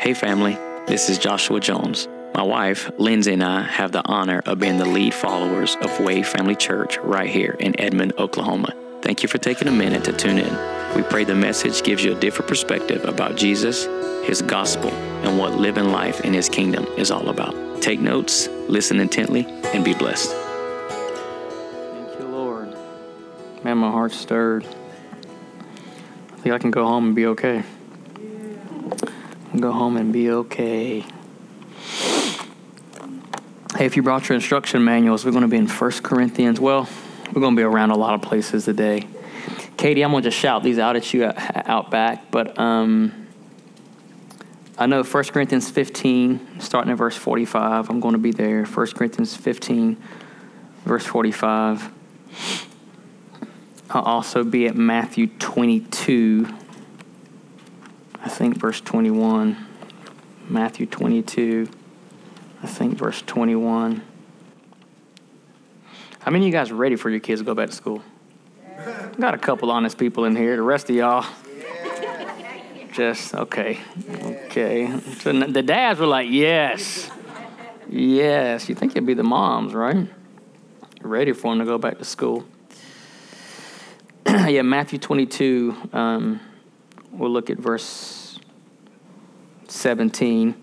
Hey, family, this is Joshua Jones. My wife, Lindsay, and I have the honor of being the lead followers of Way Family Church right here in Edmond, Oklahoma. Thank you for taking a minute to tune in. We pray the message gives you a different perspective about Jesus, His gospel, and what living life in His kingdom is all about. Take notes, listen intently, and be blessed. Thank you, Lord. Man, my heart's stirred. I think I can go home and be okay. Go home and be okay. Hey, if you brought your instruction manuals, we're going to be in 1 Corinthians. Well, we're going to be around a lot of places today. Katie, I'm going to just shout these out at you out back, but um, I know 1 Corinthians 15, starting at verse 45. I'm going to be there. 1 Corinthians 15, verse 45. I'll also be at Matthew 22, I think verse 21. Matthew 22, I think verse 21. How many of you guys are ready for your kids to go back to school? Got a couple honest people in here. The rest of y'all, just okay, okay. So the dads were like, "Yes, yes." You think it'd be the moms, right? Ready for them to go back to school. yeah, Matthew 22. Um, we'll look at verse 17.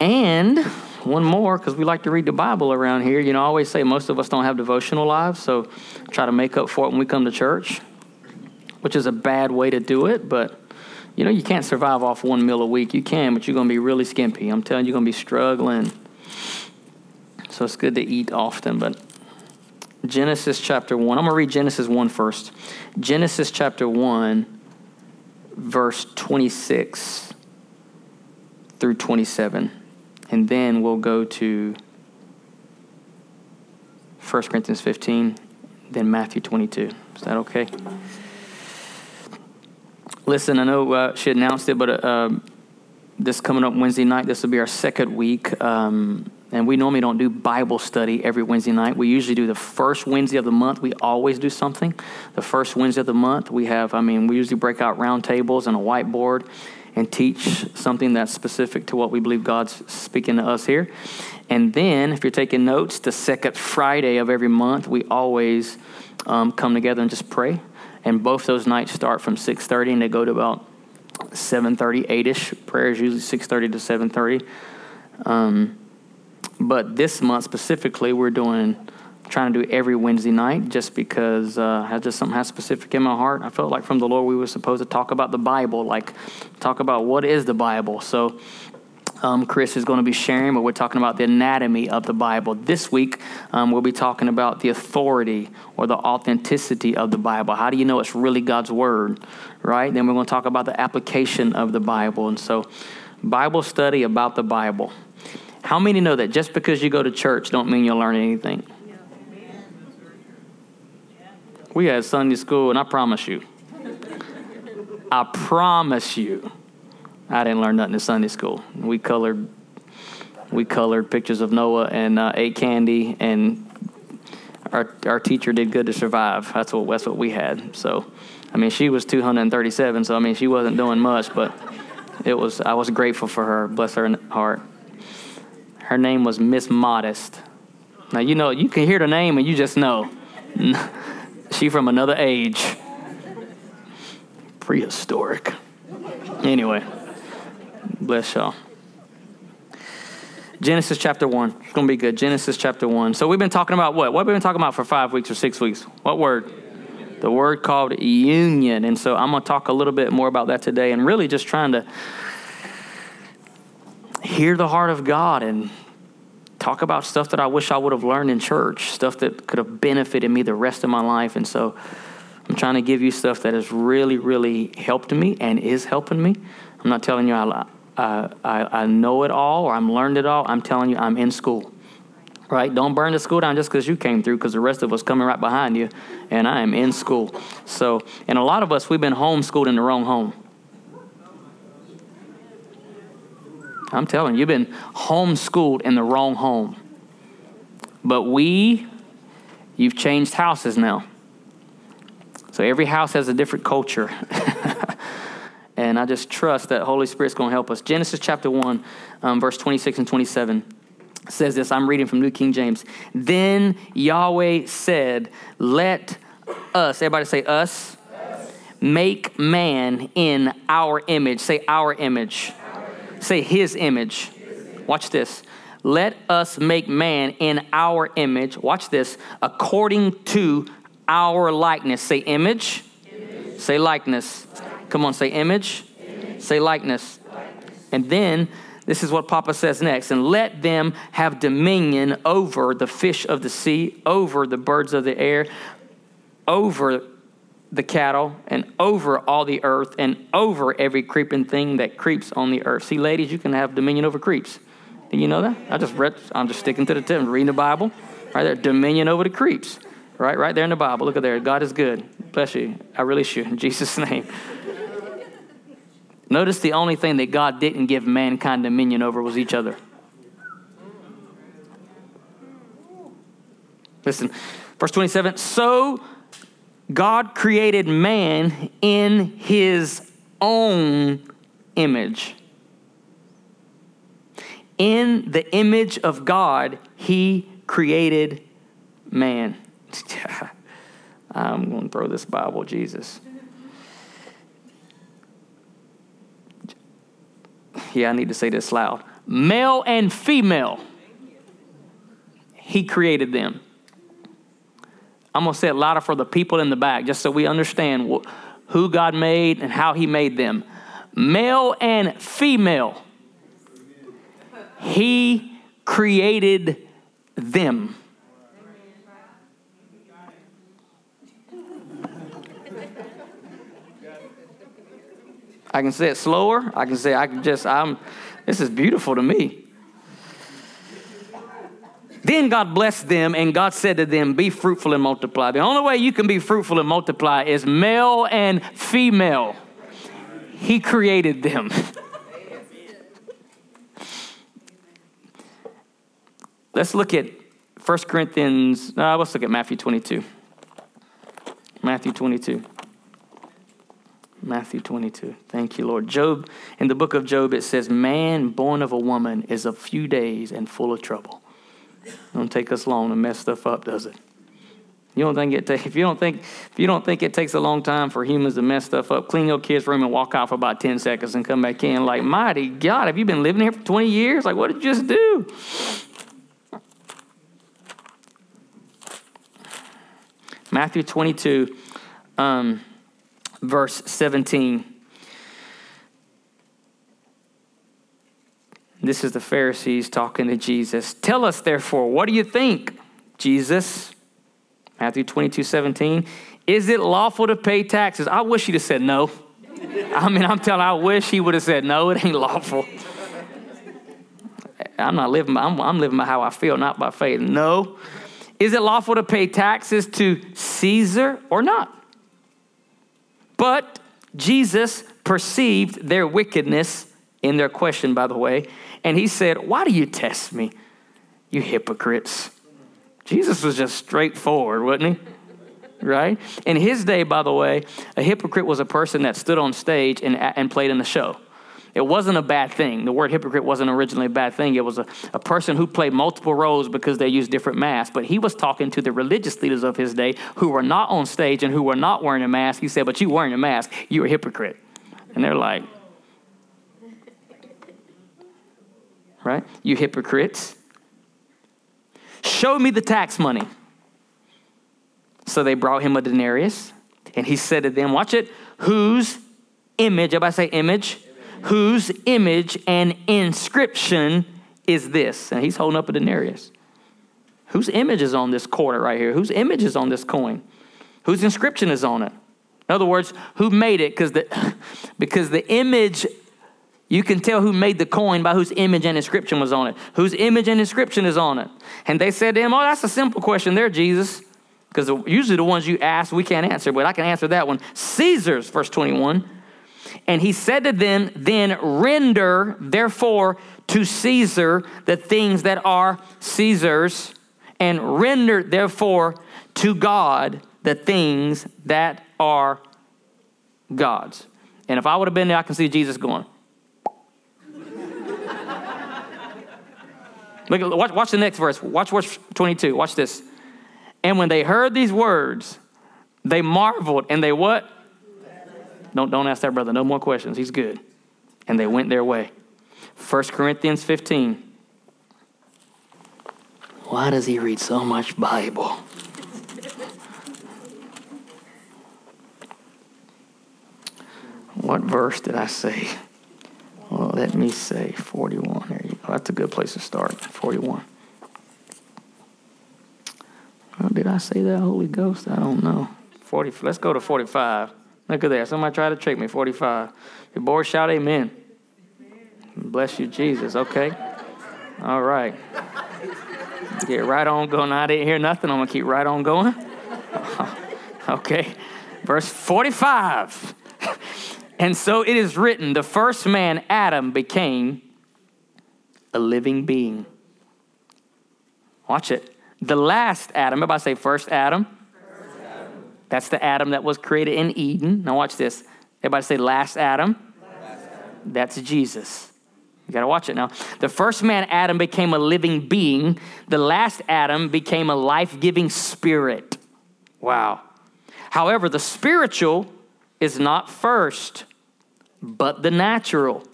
And one more, because we like to read the Bible around here. You know, I always say most of us don't have devotional lives, so try to make up for it when we come to church, which is a bad way to do it, but. You know, you can't survive off one meal a week. You can, but you're going to be really skimpy. I'm telling you, you're going to be struggling. So it's good to eat often, but Genesis chapter 1. I'm going to read Genesis 1 first. Genesis chapter 1, verse 26 through 27. And then we'll go to 1 Corinthians 15, then Matthew 22. Is that okay? Listen, I know uh, she announced it, but uh, this coming up Wednesday night, this will be our second week. Um, and we normally don't do Bible study every Wednesday night. We usually do the first Wednesday of the month. We always do something. The first Wednesday of the month, we have, I mean, we usually break out round tables and a whiteboard and teach something that's specific to what we believe God's speaking to us here. And then, if you're taking notes, the second Friday of every month, we always um, come together and just pray. And both those nights start from 6:30 and they go to about 7:30, 8ish. Prayers usually 6:30 to 7:30. Um, but this month specifically, we're doing trying to do every Wednesday night just because uh, I just something has specific in my heart. I felt like from the Lord we were supposed to talk about the Bible, like talk about what is the Bible. So um, Chris is going to be sharing, but we're talking about the anatomy of the Bible. This week, um, we'll be talking about the authority or the authenticity of the Bible. How do you know it's really God's Word, right? Then we're going to talk about the application of the Bible. And so, Bible study about the Bible. How many know that just because you go to church don't mean you'll learn anything? We had Sunday school, and I promise you, I promise you, I didn't learn nothing in Sunday school. We colored, we colored pictures of Noah and uh, ate candy, and our our teacher did good to survive. That's what that's what we had. So, I mean, she was 237, so I mean, she wasn't doing much, but it was. I was grateful for her. Bless her heart. Her name was Miss Modest. Now you know you can hear the name and you just know she from another age. Prehistoric. Anyway, bless y'all. Genesis chapter 1. It's going to be good. Genesis chapter 1. So we've been talking about what? What have we been talking about for five weeks or six weeks? What word? The word called union. And so I'm going to talk a little bit more about that today and really just trying to hear the heart of God and talk about stuff that I wish I would have learned in church, stuff that could have benefited me the rest of my life. And so I'm trying to give you stuff that has really, really helped me and is helping me. I'm not telling you I, I, I know it all or I'm learned it all. I'm telling you I'm in school. Right? Don't burn the school down just because you came through, because the rest of us coming right behind you, and I am in school. So, and a lot of us, we've been homeschooled in the wrong home. I'm telling you, you've been homeschooled in the wrong home. But we, you've changed houses now. So every house has a different culture. And I just trust that Holy Spirit's going to help us. Genesis chapter 1, um, verse 26 and 27 says this. I'm reading from New King James. Then Yahweh said, Let us, everybody say us, us. make man in our image. Say our image. Say his image. Watch this. Let us make man in our image. Watch this. According to our likeness. Say image. image. Say likeness. Come on, say image. image. Say likeness. likeness. And then this is what Papa says next. And let them have dominion over the fish of the sea, over the birds of the air, over the cattle, and over all the earth, and over every creeping thing that creeps on the earth. See, ladies, you can have dominion over creeps. Did you know that? I just read, I'm just sticking to the tip, reading the Bible. Right there, dominion over the creeps. Right, right there in the Bible. Look at there. God is good. Bless you. I release you In Jesus' name. Notice the only thing that God didn't give mankind dominion over was each other. Listen, verse 27 So God created man in his own image. In the image of God, he created man. I'm going to throw this Bible, Jesus. Yeah, I need to say this loud. Male and female, he created them. I'm going to say it louder for the people in the back, just so we understand who God made and how he made them. Male and female, he created them. I can say it slower. I can say, I can just, I'm, this is beautiful to me. Then God blessed them, and God said to them, Be fruitful and multiply. The only way you can be fruitful and multiply is male and female. He created them. let's look at 1 Corinthians, uh, let's look at Matthew 22. Matthew 22. Matthew 22. Thank you, Lord. Job, in the book of Job, it says, Man born of a woman is a few days and full of trouble. Don't take us long to mess stuff up, does it? You don't think it take, if you don't think if you don't think it takes a long time for humans to mess stuff up, clean your kid's room and walk out for about 10 seconds and come back in like, mighty God, have you been living here for 20 years? Like, what did you just do? Matthew 22. Um, verse 17. This is the Pharisees talking to Jesus. Tell us, therefore, what do you think, Jesus? Matthew 22, 17. Is it lawful to pay taxes? I wish he'd have said no. I mean, I'm telling I wish he would have said no, it ain't lawful. I'm not living, I'm, I'm living by how I feel, not by faith. No. Is it lawful to pay taxes to Caesar or not? But Jesus perceived their wickedness in their question, by the way, and he said, Why do you test me, you hypocrites? Jesus was just straightforward, wasn't he? Right? In his day, by the way, a hypocrite was a person that stood on stage and, and played in the show. It wasn't a bad thing. The word hypocrite wasn't originally a bad thing. It was a, a person who played multiple roles because they used different masks. But he was talking to the religious leaders of his day who were not on stage and who were not wearing a mask. He said, But you wearing a mask, you're a hypocrite. And they're like, Right? You hypocrites. Show me the tax money. So they brought him a denarius, and he said to them, Watch it, whose image, everybody say image, whose image and inscription is this? And he's holding up a denarius. Whose image is on this quarter right here? Whose image is on this coin? Whose inscription is on it? In other words, who made it? Because the, because the image, you can tell who made the coin by whose image and inscription was on it. Whose image and inscription is on it. And they said to him, Oh, that's a simple question there, Jesus. Because usually the ones you ask, we can't answer, but I can answer that one. Caesar's, verse 21. And he said to them, Then render, therefore, to Caesar the things that are Caesar's, and render, therefore, to God the things that are God's. And if I would have been there, I can see Jesus going. Look, watch, watch the next verse. Watch verse 22. Watch this. And when they heard these words, they marveled and they what? Don't, don't ask that brother. No more questions. He's good. And they went their way. 1 Corinthians 15. Why does he read so much Bible? What verse did I say? Well, let me say 41. There you go. That's a good place to start. 41. Well, did I say that, Holy Ghost? I don't know. 40. Let's go to 45. Look at that. Somebody tried to trick me. 45. Your boy shout amen. Bless you, Jesus. Okay. All right. Get right on going. I didn't hear nothing. I'm going to keep right on going. okay. Verse 45. and so it is written the first man, Adam, became a living being. Watch it. The last Adam, everybody say first Adam. first Adam. That's the Adam that was created in Eden. Now watch this. Everybody say last Adam. Last Adam. That's Jesus. You got to watch it now. The first man, Adam, became a living being. The last Adam became a life giving spirit. Wow. However, the spiritual is not first, but the natural.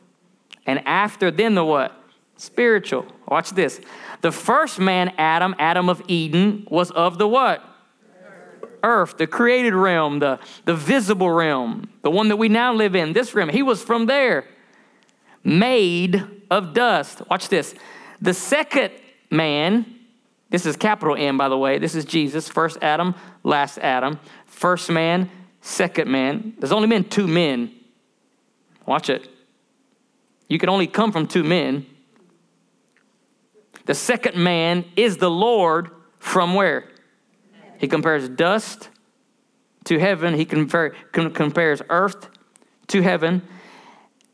And after, then the what? Spiritual. Watch this. The first man, Adam, Adam of Eden, was of the what? Earth, the created realm, the, the visible realm, the one that we now live in, this realm. He was from there made of dust. Watch this. The second man, this is capital M, by the way. This is Jesus, first Adam, last Adam. First man, second man. There's only been two men. Watch it. You can only come from two men. The second man is the Lord from where? He compares dust to heaven. He compare, compares earth to heaven.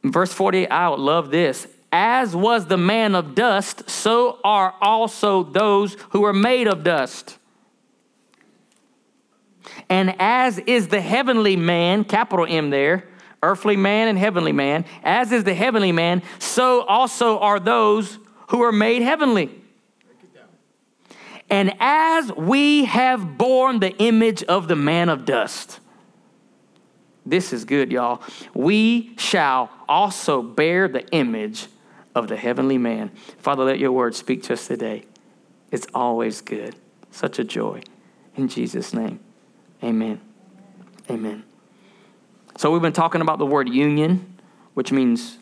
Verse 48, I love this. As was the man of dust, so are also those who are made of dust. And as is the heavenly man, capital M there, earthly man and heavenly man, as is the heavenly man, so also are those who are made heavenly. And as we have borne the image of the man of dust, this is good, y'all. We shall also bear the image of the heavenly man. Father, let your word speak to us today. It's always good. Such a joy. In Jesus' name, amen. Amen. So, we've been talking about the word union, which means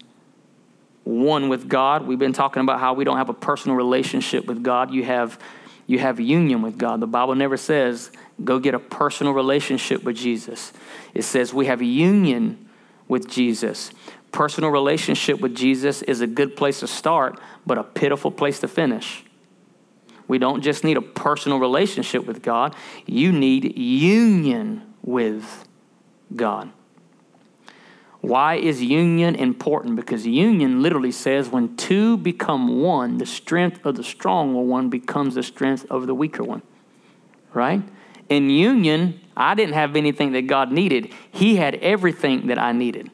one with God. We've been talking about how we don't have a personal relationship with God. You have, you have union with God. The Bible never says go get a personal relationship with Jesus. It says we have union with Jesus. Personal relationship with Jesus is a good place to start, but a pitiful place to finish. We don't just need a personal relationship with God, you need union with God. Why is union important? Because union literally says when two become one, the strength of the stronger one becomes the strength of the weaker one. Right? In union, I didn't have anything that God needed, He had everything that I needed.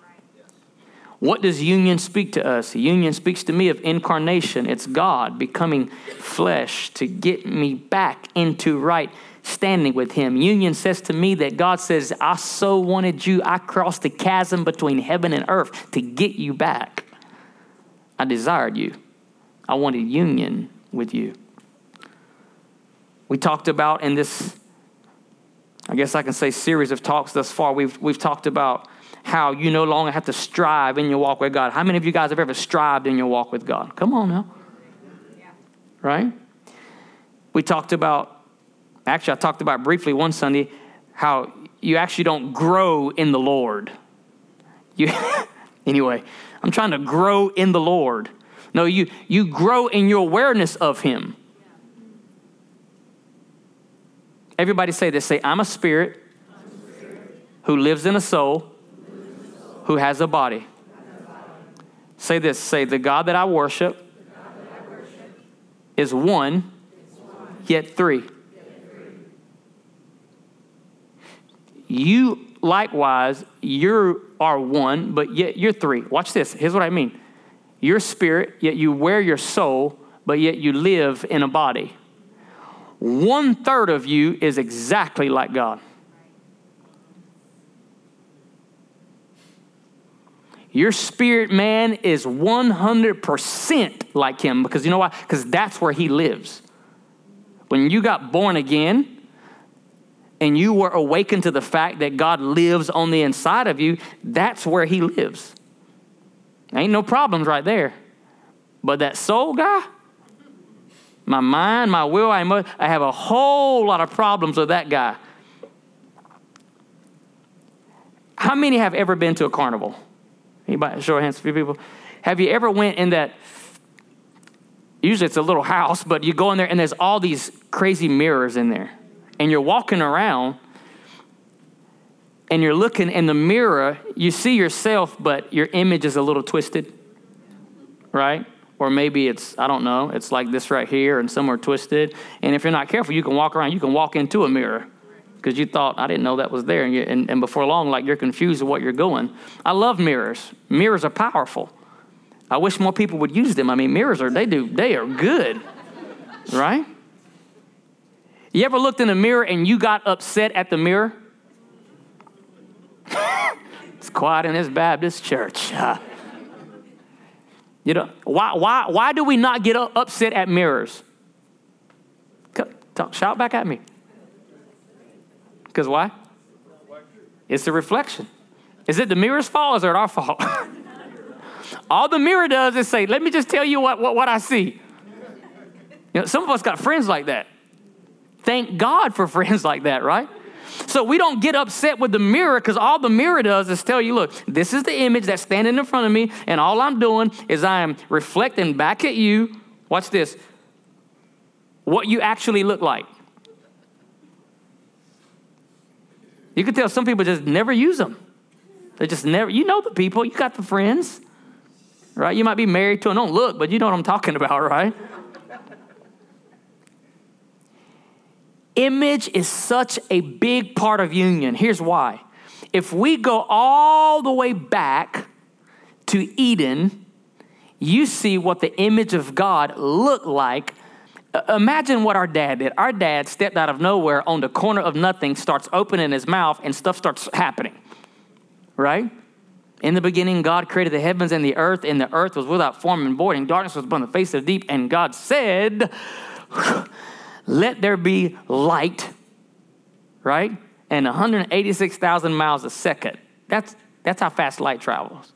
What does union speak to us? Union speaks to me of incarnation. It's God becoming flesh to get me back into right standing with Him. Union says to me that God says, I so wanted you, I crossed the chasm between heaven and earth to get you back. I desired you, I wanted union with you. We talked about in this I guess I can say series of talks thus far, we've, we've talked about how you no longer have to strive in your walk with God. How many of you guys have ever strived in your walk with God? Come on now. Yeah. Right? We talked about, actually, I talked about briefly one Sunday how you actually don't grow in the Lord. You, anyway, I'm trying to grow in the Lord. No, you, you grow in your awareness of Him. Everybody say this say, I'm a spirit, who lives in a soul, who has a body. Say this say, the God that I worship, is one, yet three. You likewise, you are one, but yet you're three. Watch this. Here's what I mean. You're spirit, yet you wear your soul, but yet you live in a body. One third of you is exactly like God. Your spirit man is 100% like him because you know why? Because that's where he lives. When you got born again, and you were awakened to the fact that God lives on the inside of you, that's where He lives. Ain't no problems right there. But that soul guy, my mind, my will, I, I have a whole lot of problems with that guy. How many have ever been to a carnival? Anybody? Show of hands, a few people. Have you ever went in that? Usually it's a little house, but you go in there and there's all these crazy mirrors in there and you're walking around and you're looking in the mirror, you see yourself, but your image is a little twisted, right? Or maybe it's, I don't know, it's like this right here and somewhere twisted. And if you're not careful, you can walk around, you can walk into a mirror because you thought, I didn't know that was there. And, you, and, and before long, like you're confused with what you're going. I love mirrors. Mirrors are powerful. I wish more people would use them. I mean, mirrors are, they do, they are good, right? You ever looked in the mirror and you got upset at the mirror? it's quiet in this Baptist church. you know, why, why, why do we not get upset at mirrors? Talk, shout back at me. Because why? It's the reflection. Is it the mirror's fault or is it our fault? All the mirror does is say, let me just tell you what, what, what I see. You know, some of us got friends like that. Thank God for friends like that, right? So we don't get upset with the mirror because all the mirror does is tell you, look, this is the image that's standing in front of me, and all I'm doing is I am reflecting back at you. Watch this. What you actually look like. You can tell some people just never use them. They just never, you know the people, you got the friends, right? You might be married to them, don't look, but you know what I'm talking about, right? Image is such a big part of union. Here's why. If we go all the way back to Eden, you see what the image of God looked like. Uh, imagine what our dad did. Our dad stepped out of nowhere on the corner of nothing, starts opening his mouth, and stuff starts happening. Right? In the beginning, God created the heavens and the earth, and the earth was without form and void, and darkness was upon the face of the deep. And God said, let there be light, right? And 186,000 miles a second. That's, that's how fast light travels.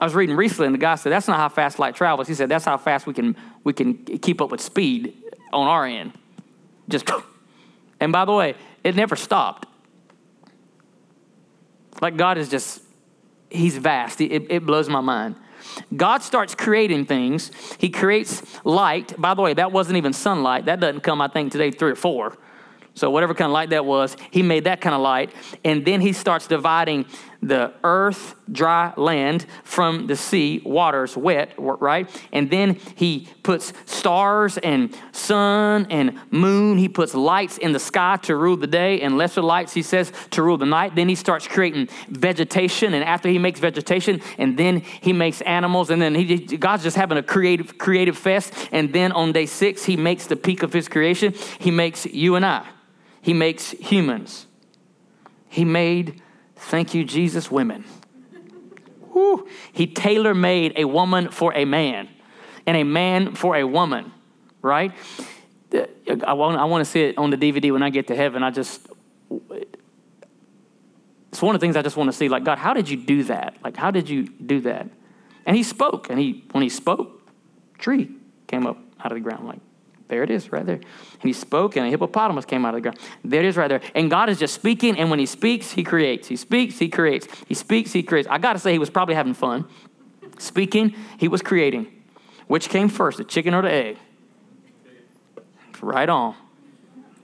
I was reading recently, and the guy said, That's not how fast light travels. He said, That's how fast we can, we can keep up with speed on our end. Just, and by the way, it never stopped. Like God is just, He's vast. It, it blows my mind. God starts creating things. He creates light. By the way, that wasn't even sunlight. That doesn't come, I think, today, three or four. So, whatever kind of light that was, he made that kind of light. And then he starts dividing the earth, dry land, from the sea, waters, wet, right? And then he puts stars and sun and moon. He puts lights in the sky to rule the day and lesser lights, he says, to rule the night. Then he starts creating vegetation. And after he makes vegetation, and then he makes animals. And then he, God's just having a creative, creative fest. And then on day six, he makes the peak of his creation. He makes you and I, he makes humans. He made Thank you, Jesus, women. Woo. He tailor made a woman for a man and a man for a woman, right? I want, I want to see it on the DVD when I get to heaven. I just, it's one of the things I just want to see. Like, God, how did you do that? Like, how did you do that? And he spoke, and he, when he spoke, tree came up out of the ground. Like, there it is, right there. And he spoke, and a hippopotamus came out of the ground. There it is, right there. And God is just speaking, and when he speaks, he creates. He speaks, he creates. He speaks, he creates. I got to say, he was probably having fun. Speaking, he was creating. Which came first, the chicken or the egg? Right on.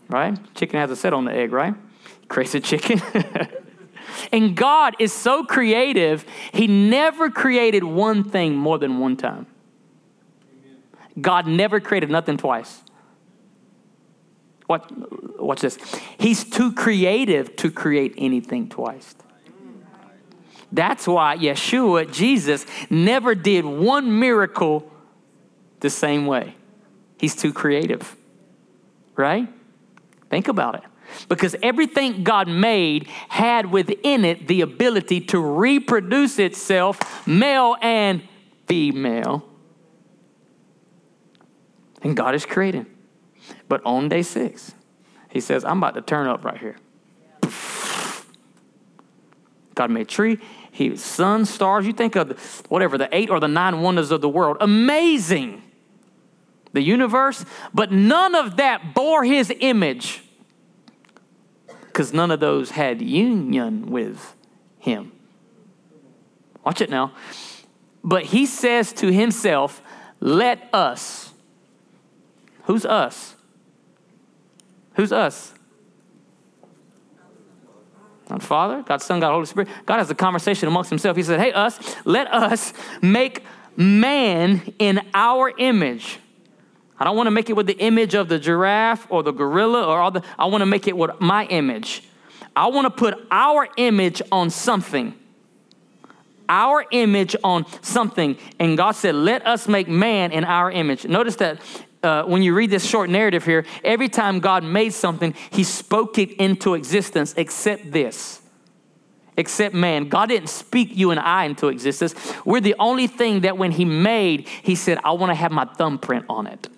Right? Chicken has a set on the egg, right? Creates a chicken. and God is so creative, he never created one thing more than one time. God never created nothing twice. watch, watch this. He's too creative to create anything twice. That's why Yeshua, Jesus, never did one miracle the same way. He's too creative, right? Think about it. Because everything God made had within it the ability to reproduce itself, male and female. And God is creating. But on day six, He says, I'm about to turn up right here. God made tree, he sun, stars. You think of whatever the eight or the nine wonders of the world. Amazing. The universe, but none of that bore his image because none of those had union with him. Watch it now. But he says to himself, Let us. Who's us? Who's us? God Father, God Son, God Holy Spirit. God has a conversation amongst himself. He said, Hey, us, let us make man in our image. I don't want to make it with the image of the giraffe or the gorilla or all the, I want to make it with my image. I want to put our image on something. Our image on something. And God said, Let us make man in our image. Notice that uh, when you read this short narrative here, every time God made something, he spoke it into existence, except this. Except man. God didn't speak you and I into existence. We're the only thing that when he made, he said, I want to have my thumbprint on it.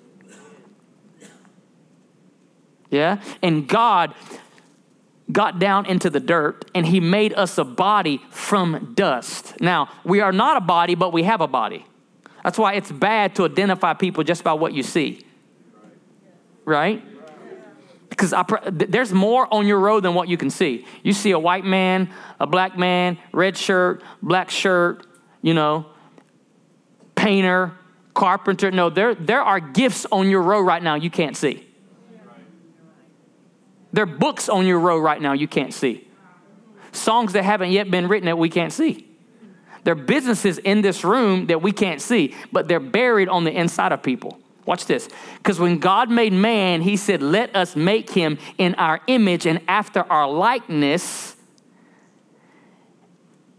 Yeah? And God got down into the dirt and he made us a body from dust. Now, we are not a body, but we have a body. That's why it's bad to identify people just by what you see. Right? Because I, there's more on your road than what you can see. You see a white man, a black man, red shirt, black shirt, you know, painter, carpenter. No, there, there are gifts on your road right now you can't see. There are books on your road right now you can't see. Songs that haven't yet been written that we can't see. There are businesses in this room that we can't see, but they're buried on the inside of people. Watch this. Because when God made man, he said, Let us make him in our image and after our likeness.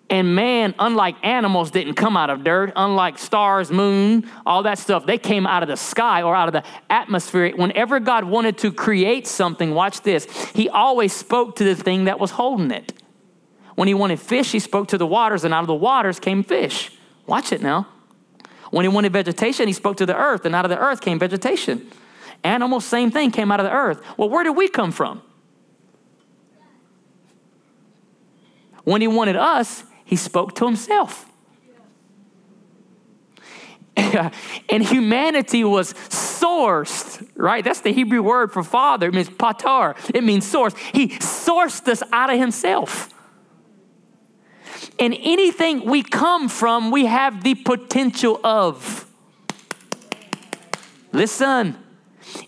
And man, unlike animals, didn't come out of dirt, unlike stars, moon, all that stuff, they came out of the sky or out of the atmosphere. Whenever God wanted to create something, watch this, he always spoke to the thing that was holding it. When he wanted fish, he spoke to the waters, and out of the waters came fish. Watch it now. When he wanted vegetation, he spoke to the earth, and out of the earth came vegetation. Animals, same thing, came out of the earth. Well, where did we come from? When he wanted us, he spoke to himself. and humanity was sourced, right? That's the Hebrew word for father. It means patar. It means source. He sourced us out of himself. And anything we come from, we have the potential of. Listen.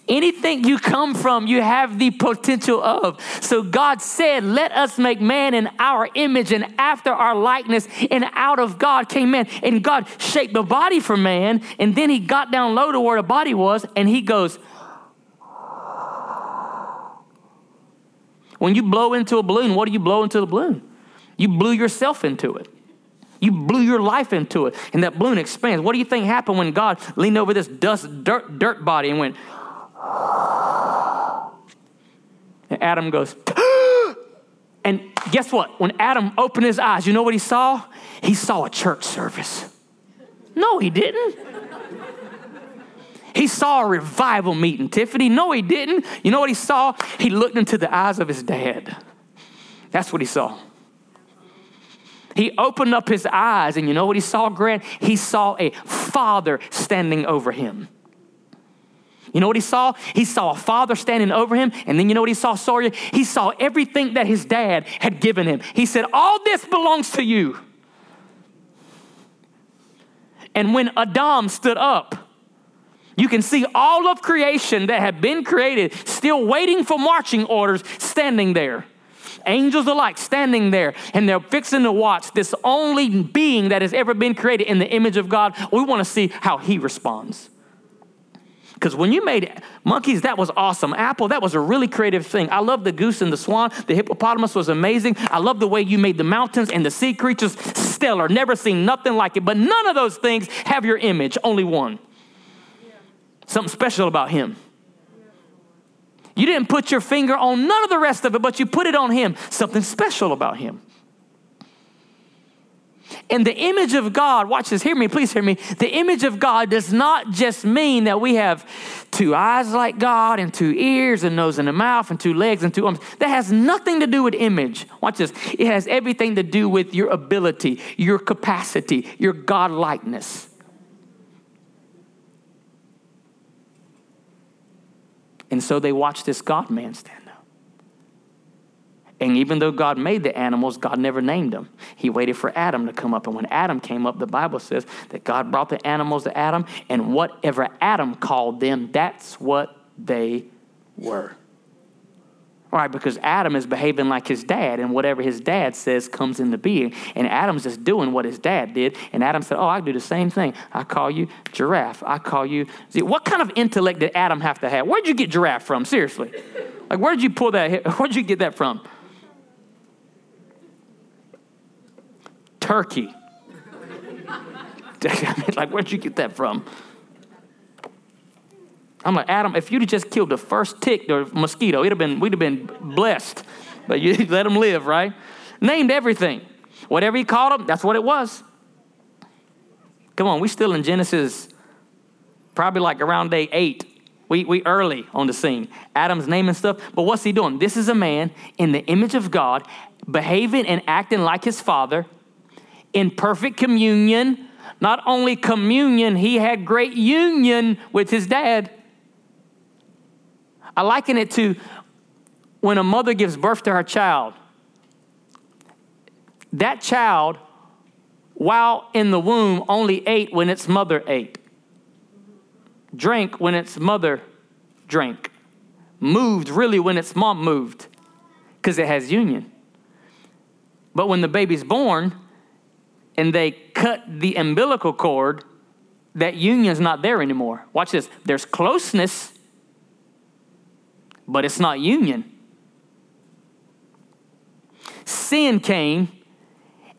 Anything you come from, you have the potential of. So God said, Let us make man in our image and after our likeness. And out of God came man. And God shaped the body for man. And then he got down low to where the body was and he goes, When you blow into a balloon, what do you blow into the balloon? You blew yourself into it. You blew your life into it, and that balloon expands. What do you think happened when God leaned over this dust, dirt, dirt body and went, and Adam goes, and guess what? When Adam opened his eyes, you know what he saw? He saw a church service. No, he didn't. He saw a revival meeting, Tiffany. No, he didn't. You know what he saw? He looked into the eyes of his dad. That's what he saw. He opened up his eyes, and you know what he saw, Grant? He saw a father standing over him. You know what he saw? He saw a father standing over him, and then you know what he saw, Sawyer? He saw everything that his dad had given him. He said, All this belongs to you. And when Adam stood up, you can see all of creation that had been created still waiting for marching orders standing there angels alike standing there, and they're fixing to watch this only being that has ever been created in the image of God. We want to see how he responds. Because when you made monkeys, that was awesome. Apple, that was a really creative thing. I love the goose and the swan. The hippopotamus was amazing. I love the way you made the mountains and the sea creatures stellar. Never seen nothing like it. But none of those things have your image, only one. Something special about him. You didn't put your finger on none of the rest of it, but you put it on him. Something special about him. And the image of God, watch this, hear me, please hear me. The image of God does not just mean that we have two eyes like God and two ears and nose and a mouth and two legs and two arms. That has nothing to do with image. Watch this. It has everything to do with your ability, your capacity, your God likeness. And so they watch this God man stand up. and even though God made the animals, God never named them. He waited for Adam to come up. And when Adam came up, the Bible says that God brought the animals to Adam, and whatever Adam called them, that's what they were. Right, because Adam is behaving like his dad, and whatever his dad says comes into being. And Adam's just doing what his dad did. And Adam said, Oh, I do the same thing. I call you giraffe. I call you. See, what kind of intellect did Adam have to have? Where'd you get giraffe from? Seriously. Like, where'd you pull that? Where'd you get that from? turkey. Like, where'd you get that from? I'm like, Adam, if you'd have just killed the first tick or mosquito, it'd have been, we'd have been blessed. But you let him live, right? Named everything. Whatever he called them, that's what it was. Come on, we're still in Genesis, probably like around day eight. We, we early on the scene. Adam's naming stuff. But what's he doing? This is a man in the image of God, behaving and acting like his father, in perfect communion. Not only communion, he had great union with his dad. I liken it to when a mother gives birth to her child. That child, while in the womb, only ate when its mother ate, drank when its mother drank, moved really when its mom moved, because it has union. But when the baby's born, and they cut the umbilical cord, that union's not there anymore. Watch this. There's closeness, but it's not union. Sin came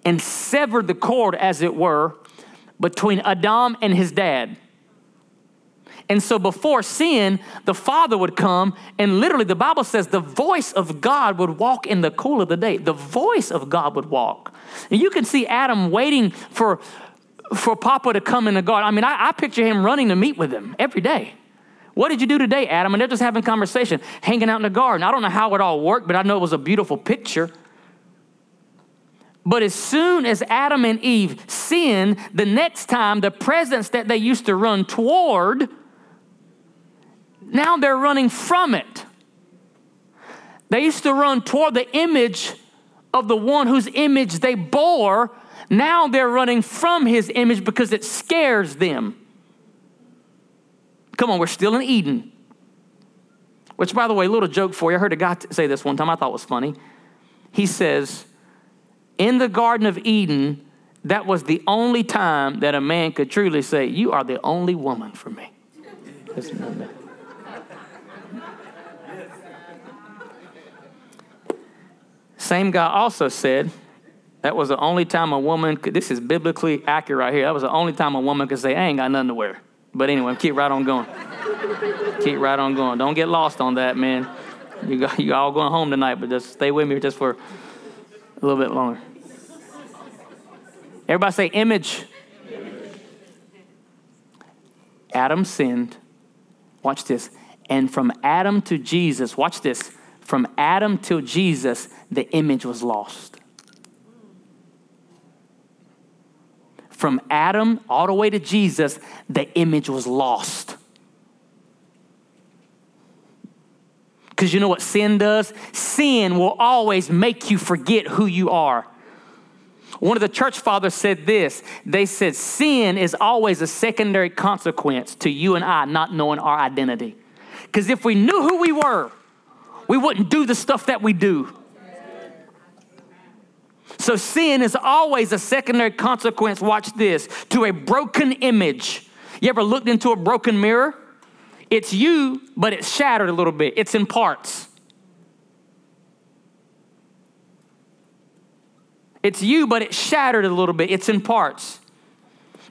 and severed the cord, as it were, between Adam and his dad. And so before sin, the Father would come, and literally the Bible says the voice of God would walk in the cool of the day. The voice of God would walk. And you can see Adam waiting for, for Papa to come in the garden. I mean, I, I picture him running to meet with him every day. What did you do today, Adam? And they're just having conversation, hanging out in the garden. I don't know how it all worked, but I know it was a beautiful picture. But as soon as Adam and Eve sinned, the next time the presence that they used to run toward now they're running from it. They used to run toward the image of the one whose image they bore. Now they're running from his image because it scares them. Come on, we're still in Eden. Which, by the way, a little joke for you. I heard a guy say this one time I thought was funny. He says, In the Garden of Eden, that was the only time that a man could truly say, You are the only woman for me. Same guy also said that was the only time a woman could, this is biblically accurate right here. That was the only time a woman could say, I ain't got nothing to wear. But anyway, keep right on going. keep right on going. Don't get lost on that, man. You, got, you all going home tonight, but just stay with me just for a little bit longer. Everybody say image. Adam sinned. Watch this. And from Adam to Jesus, watch this from Adam till Jesus, the image was lost. From Adam all the way to Jesus, the image was lost. Because you know what sin does? Sin will always make you forget who you are. One of the church fathers said this they said, Sin is always a secondary consequence to you and I not knowing our identity. Because if we knew who we were, we wouldn't do the stuff that we do. So sin is always a secondary consequence, watch this, to a broken image. You ever looked into a broken mirror? It's you, but it's shattered a little bit, it's in parts. It's you, but it's shattered a little bit, it's in parts.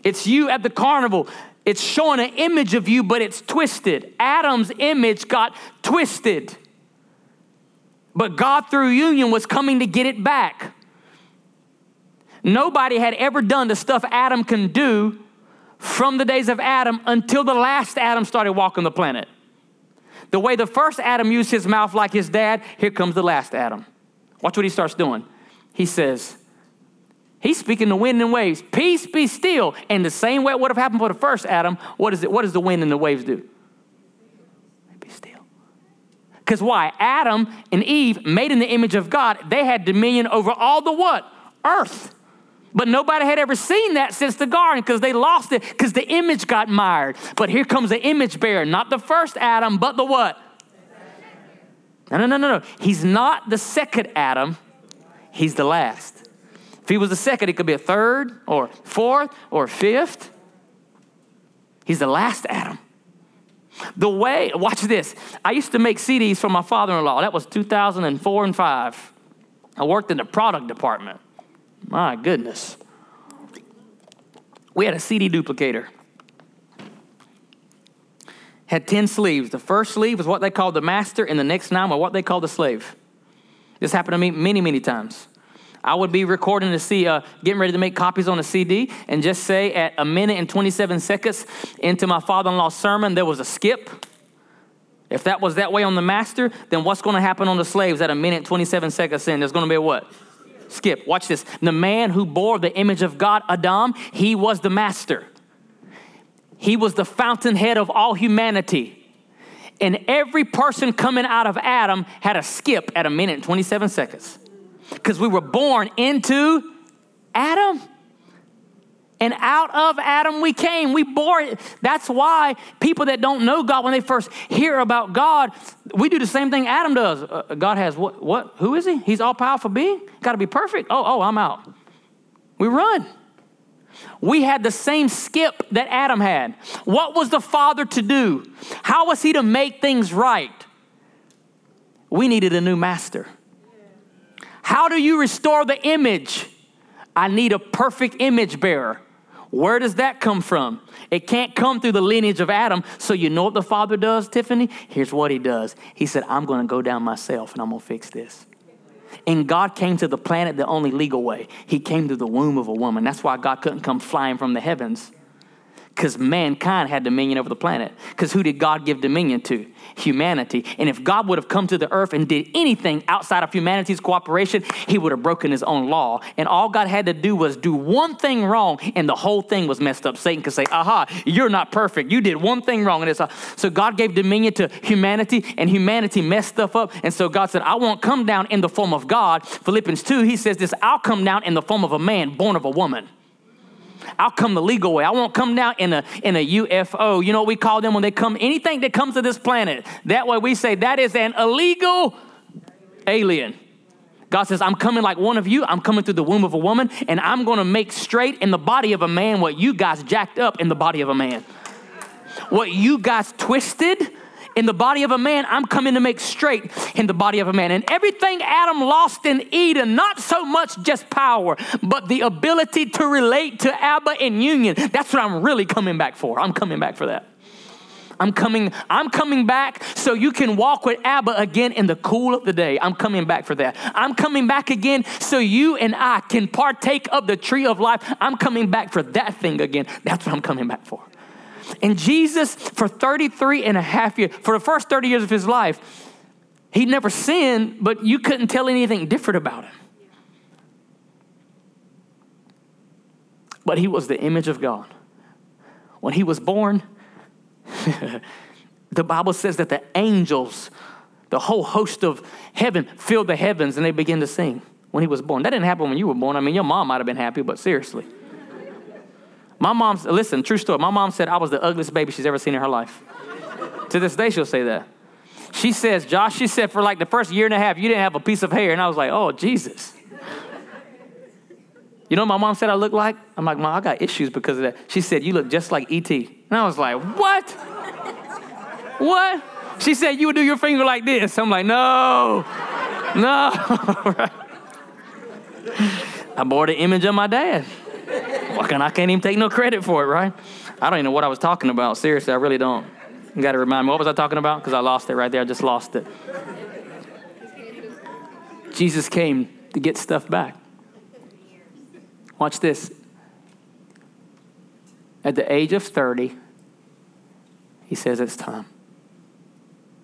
It's you at the carnival. It's showing an image of you, but it's twisted. Adam's image got twisted. But God, through union, was coming to get it back. Nobody had ever done the stuff Adam can do from the days of Adam until the last Adam started walking the planet. The way the first Adam used his mouth like his dad, here comes the last Adam. Watch what he starts doing. He says, He's speaking to wind and waves. Peace be still. And the same way it would have happened for the first Adam, what is it? What does the wind and the waves do? Be still. Because why? Adam and Eve, made in the image of God, they had dominion over all the what? Earth. But nobody had ever seen that since the garden because they lost it because the image got mired. But here comes the image bearer, not the first Adam, but the what? No, no, no, no, no. He's not the second Adam, he's the last. If he was the second, it could be a third or fourth or fifth. He's the last Adam. The way, watch this. I used to make CDs for my father in law. That was 2004 and 5. I worked in the product department. My goodness. We had a CD duplicator. Had 10 sleeves. The first sleeve was what they called the master, and the next nine were what they called the slave. This happened to me many, many times. I would be recording to see, uh, getting ready to make copies on a CD, and just say at a minute and 27 seconds into my father in law's sermon, there was a skip. If that was that way on the master, then what's going to happen on the slaves at a minute 27 seconds in? There's going to be a what? Skip. Watch this. The man who bore the image of God, Adam, he was the master. He was the fountainhead of all humanity. And every person coming out of Adam had a skip at a minute and 27 seconds. Because we were born into Adam. And out of Adam we came. We bore it. That's why people that don't know God, when they first hear about God, we do the same thing Adam does. Uh, God has what? What? Who is he? He's all powerful being. Got to be perfect. Oh, oh, I'm out. We run. We had the same skip that Adam had. What was the Father to do? How was he to make things right? We needed a new master. How do you restore the image? I need a perfect image bearer. Where does that come from? It can't come through the lineage of Adam. So, you know what the Father does, Tiffany? Here's what He does He said, I'm going to go down myself and I'm going to fix this. And God came to the planet the only legal way. He came to the womb of a woman. That's why God couldn't come flying from the heavens because mankind had dominion over the planet. Because who did God give dominion to? Humanity. And if God would have come to the earth and did anything outside of humanity's cooperation, he would have broken his own law. And all God had to do was do one thing wrong, and the whole thing was messed up. Satan could say, Aha, you're not perfect. You did one thing wrong. And it's, uh, so God gave dominion to humanity, and humanity messed stuff up. And so God said, I won't come down in the form of God. Philippians 2, he says this I'll come down in the form of a man born of a woman. I'll come the legal way. I won't come down in a, in a UFO. You know what we call them when they come? Anything that comes to this planet. That way we say that is an illegal alien. God says, I'm coming like one of you. I'm coming through the womb of a woman, and I'm going to make straight in the body of a man what you guys jacked up in the body of a man. What you guys twisted in the body of a man, I'm coming to make straight in the body of a man. And everything Adam lost in Eden, not so much just power, but the ability to relate to Abba in union. That's what I'm really coming back for. I'm coming back for that. I'm coming, I'm coming back so you can walk with Abba again in the cool of the day. I'm coming back for that. I'm coming back again so you and I can partake of the tree of life. I'm coming back for that thing again. That's what I'm coming back for. And Jesus, for 33 and a half years, for the first 30 years of his life, he never sinned, but you couldn't tell anything different about him. But he was the image of God. When he was born, the Bible says that the angels, the whole host of heaven, filled the heavens and they began to sing when he was born. That didn't happen when you were born. I mean, your mom might have been happy, but seriously. My mom, listen, true story. My mom said I was the ugliest baby she's ever seen in her life. to this day, she'll say that. She says, Josh, she said, for like the first year and a half, you didn't have a piece of hair. And I was like, oh, Jesus. You know my mom said I look like? I'm like, Mom, I got issues because of that. She said, You look just like E.T. And I was like, What? What? She said, You would do your finger like this. I'm like, No, no. I bore the image of my dad. Well, I can't even take no credit for it, right? I don't even know what I was talking about. Seriously, I really don't. You got to remind me. What was I talking about? Because I lost it right there. I just lost it. Jesus came to get stuff back. Watch this. At the age of 30, he says, It's time.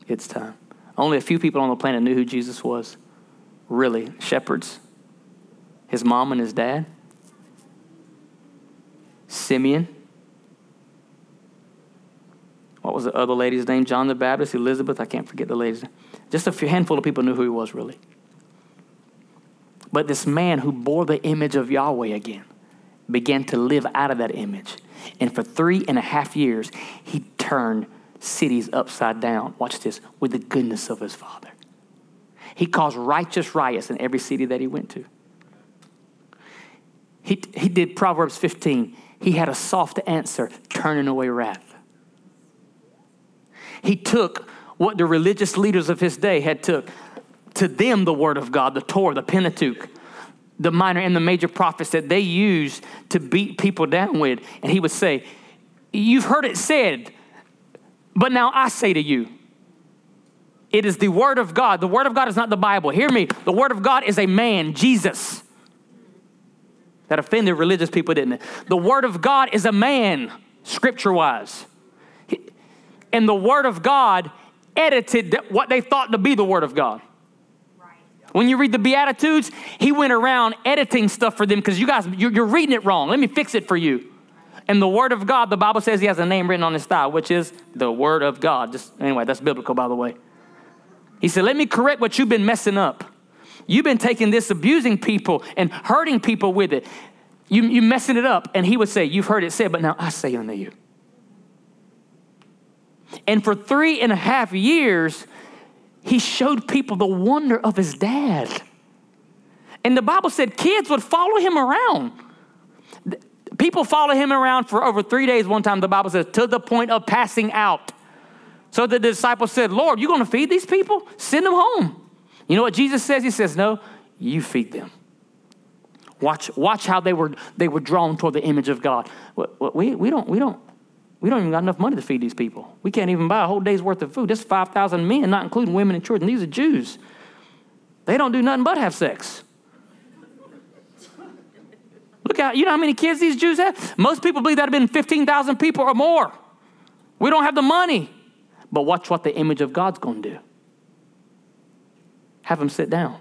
It's time. Only a few people on the planet knew who Jesus was. Really, shepherds. His mom and his dad. Simeon. What was the other lady's name? John the Baptist, Elizabeth. I can't forget the lady's name. Just a few handful of people knew who he was, really. But this man who bore the image of Yahweh again began to live out of that image. And for three and a half years, he turned cities upside down. Watch this with the goodness of his father. He caused righteous riots in every city that he went to. He, he did Proverbs 15. He had a soft answer, turning away wrath. He took what the religious leaders of his day had took to them the word of God, the Torah, the Pentateuch, the minor and the major prophets that they used to beat people down with. And he would say, You've heard it said, but now I say to you, it is the word of God. The word of God is not the Bible. Hear me. The word of God is a man, Jesus. That offended religious people, didn't it? The word of God is a man, scripture wise. And the word of God edited what they thought to be the word of God. When you read the Beatitudes, he went around editing stuff for them because you guys, you're, you're, reading it wrong. Let me fix it for you. And the Word of God, the Bible says he has a name written on his thigh, which is the Word of God. Just anyway, that's biblical, by the way. He said, Let me correct what you've been messing up. You've been taking this, abusing people and hurting people with it. You, you messing it up. And he would say, You've heard it said, but now I say unto you. And for three and a half years, he showed people the wonder of his dad. And the Bible said kids would follow him around. People follow him around for over three days. One time, the Bible says, to the point of passing out. So the disciples said, Lord, you're going to feed these people? Send them home. You know what Jesus says? He says, No, you feed them. Watch, watch how they were, they were drawn toward the image of God. We, we, don't, we, don't, we don't even got enough money to feed these people. We can't even buy a whole day's worth of food. That's 5,000 men, not including women and children. These are Jews. They don't do nothing but have sex. Look out, you know how many kids these Jews have? Most people believe that have been 15,000 people or more. We don't have the money. But watch what the image of God's going to do. Have them sit down.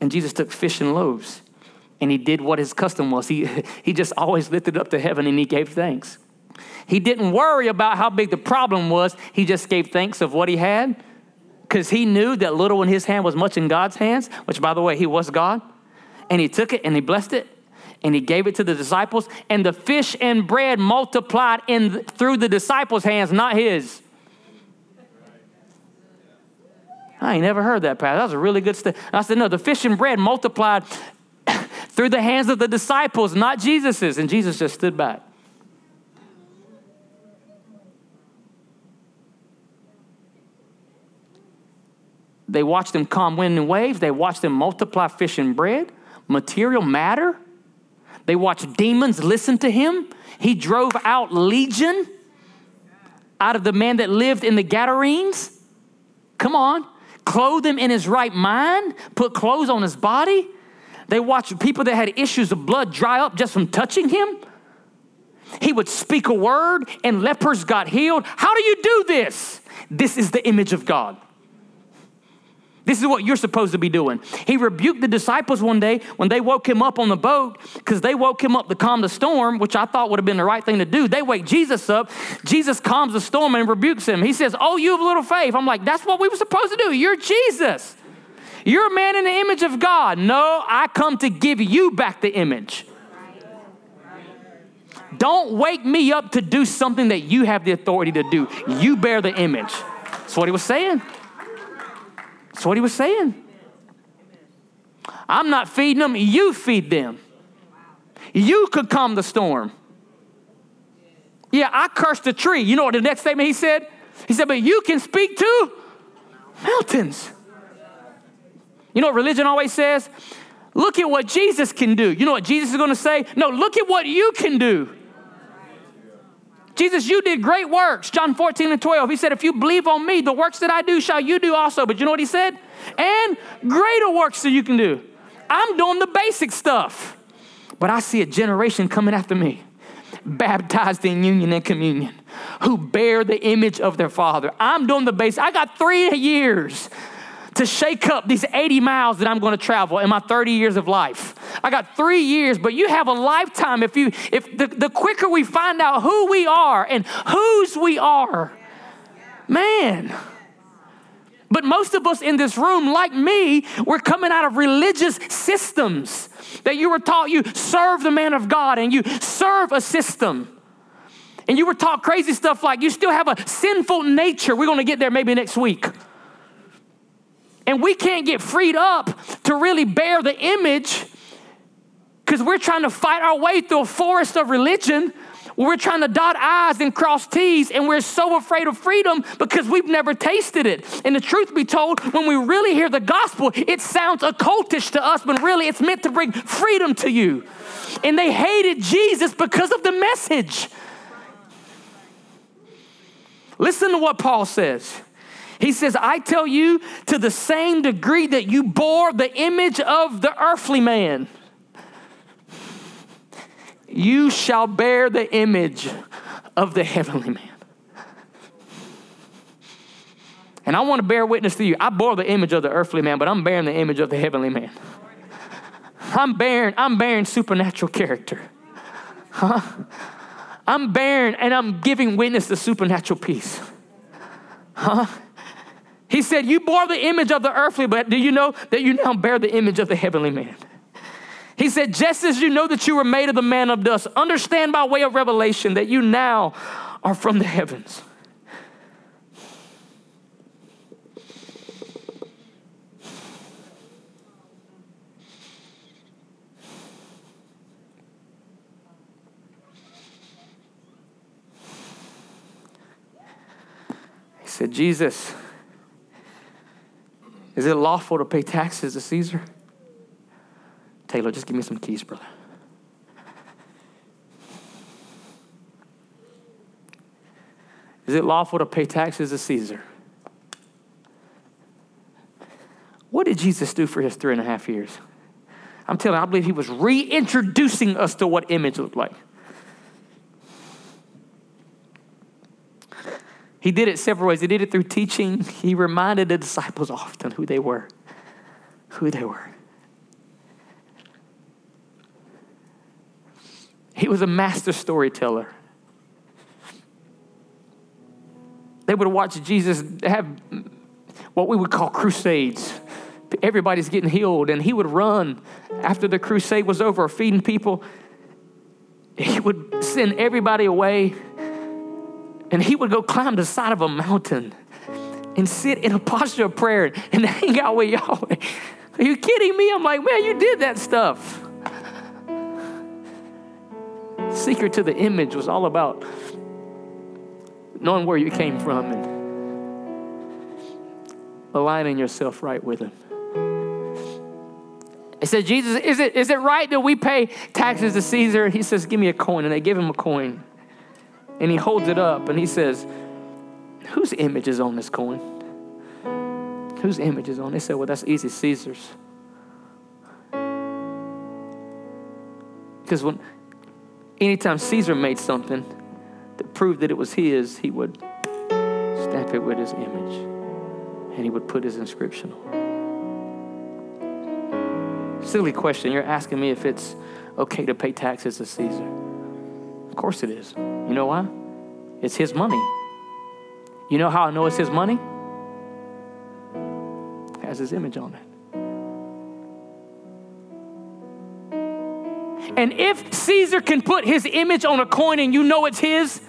And Jesus took fish and loaves and he did what his custom was. He, he just always lifted up to heaven and he gave thanks. He didn't worry about how big the problem was. He just gave thanks of what he had because he knew that little in his hand was much in God's hands, which, by the way, he was God. And he took it and he blessed it and he gave it to the disciples. And the fish and bread multiplied in through the disciples' hands, not his. I ain't never heard that, Pastor. That was a really good stuff. I said, no, the fish and bread multiplied through the hands of the disciples, not Jesus's. And Jesus just stood back. They watched him calm wind and waves. They watched him multiply fish and bread, material matter. They watched demons listen to him. He drove out legion out of the man that lived in the Gadarenes. Come on. Clothe him in his right mind, put clothes on his body. They watched people that had issues of blood dry up just from touching him. He would speak a word and lepers got healed. How do you do this? This is the image of God. This is what you're supposed to be doing. He rebuked the disciples one day when they woke him up on the boat because they woke him up to calm the storm, which I thought would have been the right thing to do. They wake Jesus up. Jesus calms the storm and rebukes him. He says, Oh, you have little faith. I'm like, That's what we were supposed to do. You're Jesus. You're a man in the image of God. No, I come to give you back the image. Don't wake me up to do something that you have the authority to do. You bear the image. That's what he was saying. That's what he was saying. I'm not feeding them, you feed them. You could calm the storm. Yeah, I cursed the tree. You know what the next statement he said? He said, But you can speak to mountains. You know what religion always says? Look at what Jesus can do. You know what Jesus is going to say? No, look at what you can do. Jesus, you did great works. John 14 and 12. He said, If you believe on me, the works that I do shall you do also. But you know what he said? And greater works that you can do. I'm doing the basic stuff. But I see a generation coming after me, baptized in union and communion, who bear the image of their father. I'm doing the basic. I got three years to shake up these 80 miles that I'm going to travel in my 30 years of life. I got three years, but you have a lifetime if you if the, the quicker we find out who we are and whose we are. Man. But most of us in this room, like me, we're coming out of religious systems that you were taught you serve the man of God and you serve a system. And you were taught crazy stuff like you still have a sinful nature. We're going to get there maybe next week. And we can't get freed up to really bear the image because we're trying to fight our way through a forest of religion. We're trying to dot I's and cross T's, and we're so afraid of freedom because we've never tasted it. And the truth be told, when we really hear the gospel, it sounds occultish to us, but really it's meant to bring freedom to you. And they hated Jesus because of the message. Listen to what Paul says. He says, I tell you, to the same degree that you bore the image of the earthly man, you shall bear the image of the heavenly man. And I want to bear witness to you. I bore the image of the earthly man, but I'm bearing the image of the heavenly man. I'm bearing, I'm bearing supernatural character. Huh? I'm bearing and I'm giving witness to supernatural peace. Huh? He said, You bore the image of the earthly, but do you know that you now bear the image of the heavenly man? He said, Just as you know that you were made of the man of dust, understand by way of revelation that you now are from the heavens. He said, Jesus, is it lawful to pay taxes to Caesar? Taylor, just give me some keys, brother. Is it lawful to pay taxes to Caesar? What did Jesus do for his three and a half years? I'm telling you, I believe he was reintroducing us to what image looked like. He did it several ways. He did it through teaching. He reminded the disciples often who they were, who they were. He was a master storyteller. They would watch Jesus have what we would call crusades. Everybody's getting healed, and he would run after the crusade was over, feeding people. He would send everybody away and he would go climb the side of a mountain and sit in a posture of prayer and hang out with Yahweh. Are you kidding me? I'm like, man, you did that stuff. Secret to the image was all about knowing where you came from and aligning yourself right with Him. He said, Jesus, is it, is it right that we pay taxes to Caesar? He says, Give me a coin. And they give him a coin. And he holds it up and he says, Whose image is on this coin? Whose image is on? They said, Well, that's easy, Caesar's. Because when anytime Caesar made something that proved that it was his, he would stamp it with his image and he would put his inscription on. Silly question. You're asking me if it's okay to pay taxes to Caesar. Of course it is. You know why? It's his money. You know how I know it's his money? It has his image on it. And if Caesar can put his image on a coin and you know it's his,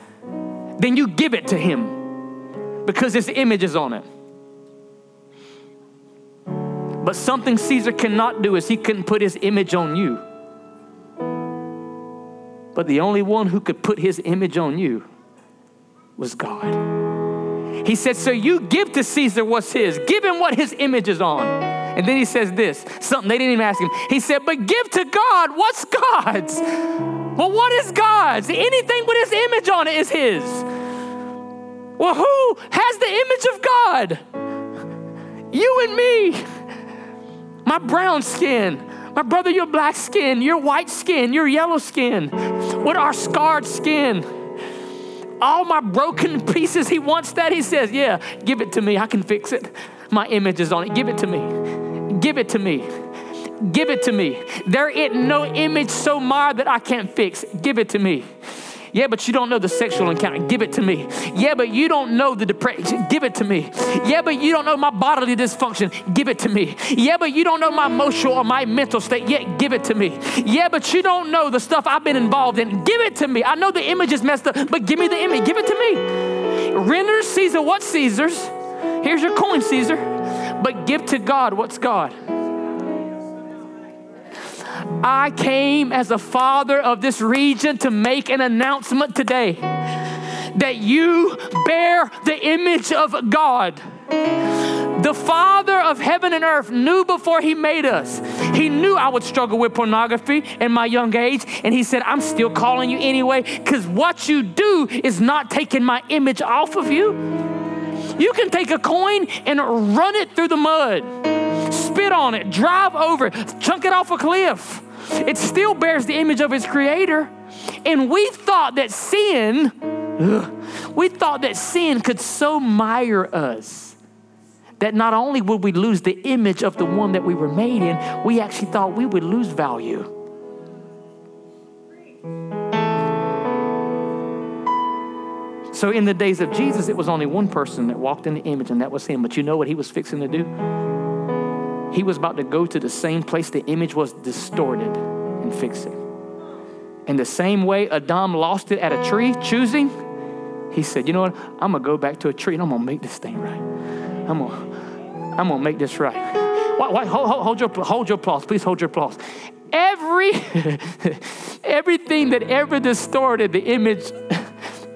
then you give it to him because his image is on it. But something Caesar cannot do is he couldn't put his image on you. But the only one who could put his image on you was God. He said, So you give to Caesar what's his, give him what his image is on. And then he says this something they didn't even ask him. He said, But give to God what's God's. Well, what is God's? Anything with his image on it is his. Well, who has the image of God? You and me. My brown skin. My brother, your black skin, your white skin, your yellow skin, with our scarred skin. All my broken pieces, he wants that. He says, Yeah, give it to me. I can fix it. My image is on it. Give it to me. Give it to me. Give it to me. There ain't no image so marred that I can't fix. Give it to me. Yeah, but you don't know the sexual encounter. Give it to me. Yeah, but you don't know the depression. Give it to me. Yeah, but you don't know my bodily dysfunction. Give it to me. Yeah, but you don't know my emotional or my mental state. Yet, give it to me. Yeah, but you don't know the stuff I've been involved in. Give it to me. I know the image is messed up, but give me the image. Give it to me. Render Caesar what Caesar's. Here's your coin, Caesar. But give to God what's God. I came as a father of this region to make an announcement today that you bear the image of God. The Father of heaven and earth knew before He made us. He knew I would struggle with pornography in my young age, and He said, I'm still calling you anyway, because what you do is not taking my image off of you. You can take a coin and run it through the mud, spit on it, drive over it, chunk it off a cliff. It still bears the image of its creator. And we thought that sin, ugh, we thought that sin could so mire us that not only would we lose the image of the one that we were made in, we actually thought we would lose value. So, in the days of Jesus, it was only one person that walked in the image, and that was him. But you know what he was fixing to do? He was about to go to the same place the image was distorted and fix it. In the same way Adam lost it at a tree, choosing, he said, You know what? I'm going to go back to a tree and I'm going to make this thing right. I'm going to I'm to make this right. Why, hold, hold, your, hold your applause. Please hold your applause. Every, everything that ever distorted the image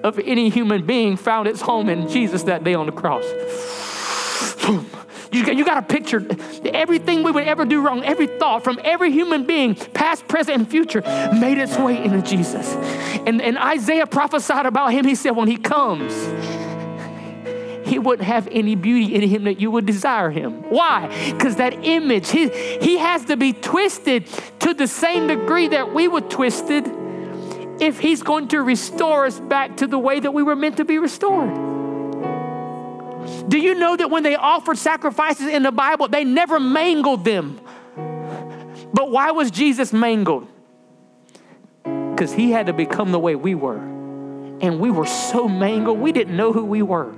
of any human being found its home in Jesus that day on the cross. You, you got to picture everything we would ever do wrong, every thought from every human being, past, present, and future, made its way into Jesus. And, and Isaiah prophesied about him. He said, when he comes, he wouldn't have any beauty in him that you would desire him. Why? Because that image, he, he has to be twisted to the same degree that we were twisted if he's going to restore us back to the way that we were meant to be restored. Do you know that when they offered sacrifices in the Bible, they never mangled them? But why was Jesus mangled? Because he had to become the way we were. And we were so mangled, we didn't know who we were.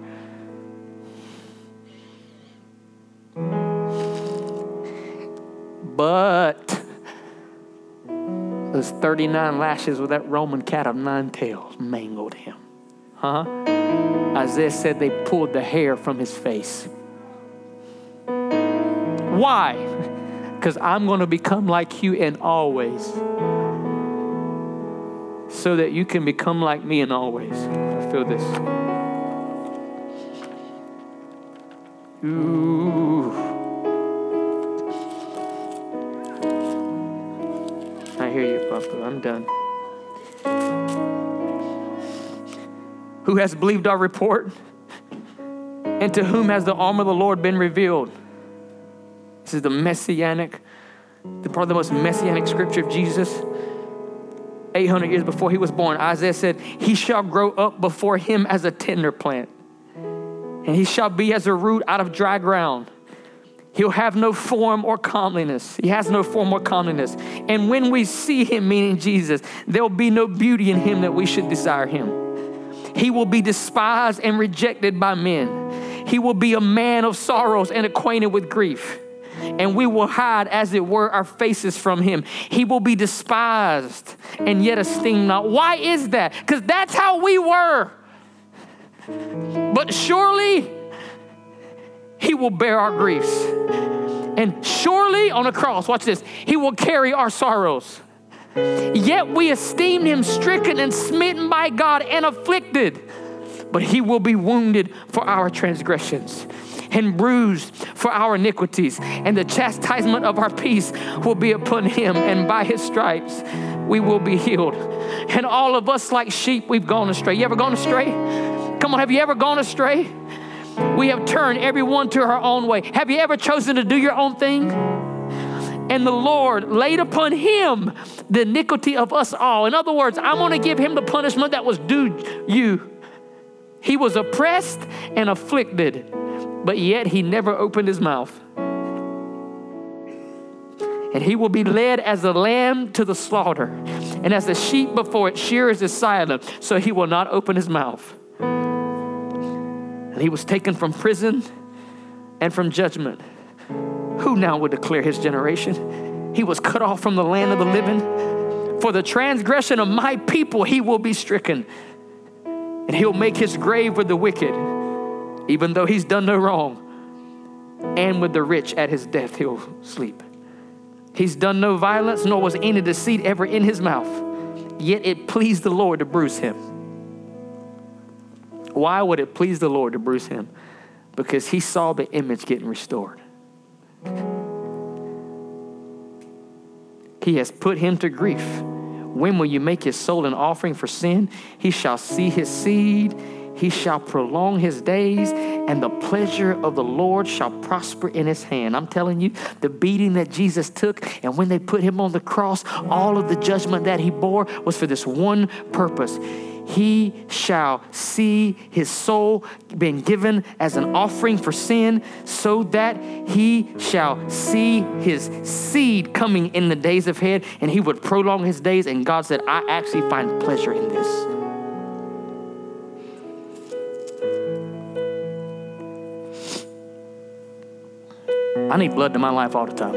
But those 39 lashes with that Roman cat of nine tails mangled him. Huh? Isaiah said they pulled the hair from his face. Why? Because I'm going to become like you in always. So that you can become like me in always. I feel this. Ooh. I'm done. Who has believed our report? And to whom has the arm of the Lord been revealed? This is the messianic, the probably the most messianic scripture of Jesus. 800 years before he was born, Isaiah said, He shall grow up before him as a tender plant, and he shall be as a root out of dry ground. He'll have no form or comeliness. He has no form or comeliness. And when we see him, meaning Jesus, there'll be no beauty in him that we should desire him. He will be despised and rejected by men. He will be a man of sorrows and acquainted with grief. And we will hide, as it were, our faces from him. He will be despised and yet esteemed not. Why is that? Because that's how we were. But surely he will bear our griefs. And surely on a cross, watch this, he will carry our sorrows. Yet we esteemed him stricken and smitten by God and afflicted. but he will be wounded for our transgressions and bruised for our iniquities, and the chastisement of our peace will be upon him, and by his stripes we will be healed. And all of us, like sheep, we've gone astray. You ever gone astray? Come on, have you ever gone astray? We have turned everyone to her own way. Have you ever chosen to do your own thing? And the Lord laid upon him the iniquity of us all. In other words, I'm going to give him the punishment that was due you. He was oppressed and afflicted, but yet he never opened his mouth. And he will be led as a lamb to the slaughter, and as the sheep before its shearers is silent, so he will not open his mouth. And he was taken from prison and from judgment. Who now would declare his generation? He was cut off from the land of the living. For the transgression of my people, he will be stricken. And he'll make his grave with the wicked, even though he's done no wrong. And with the rich at his death, he'll sleep. He's done no violence, nor was any deceit ever in his mouth. Yet it pleased the Lord to bruise him. Why would it please the Lord to bruise him? Because he saw the image getting restored. He has put him to grief. When will you make his soul an offering for sin? He shall see his seed, he shall prolong his days, and the pleasure of the Lord shall prosper in his hand. I'm telling you, the beating that Jesus took, and when they put him on the cross, all of the judgment that he bore was for this one purpose he shall see his soul being given as an offering for sin, so that he shall see his seed coming in the days of head, and he would prolong his days. And God said, I actually find pleasure in this. I need blood to my life all the time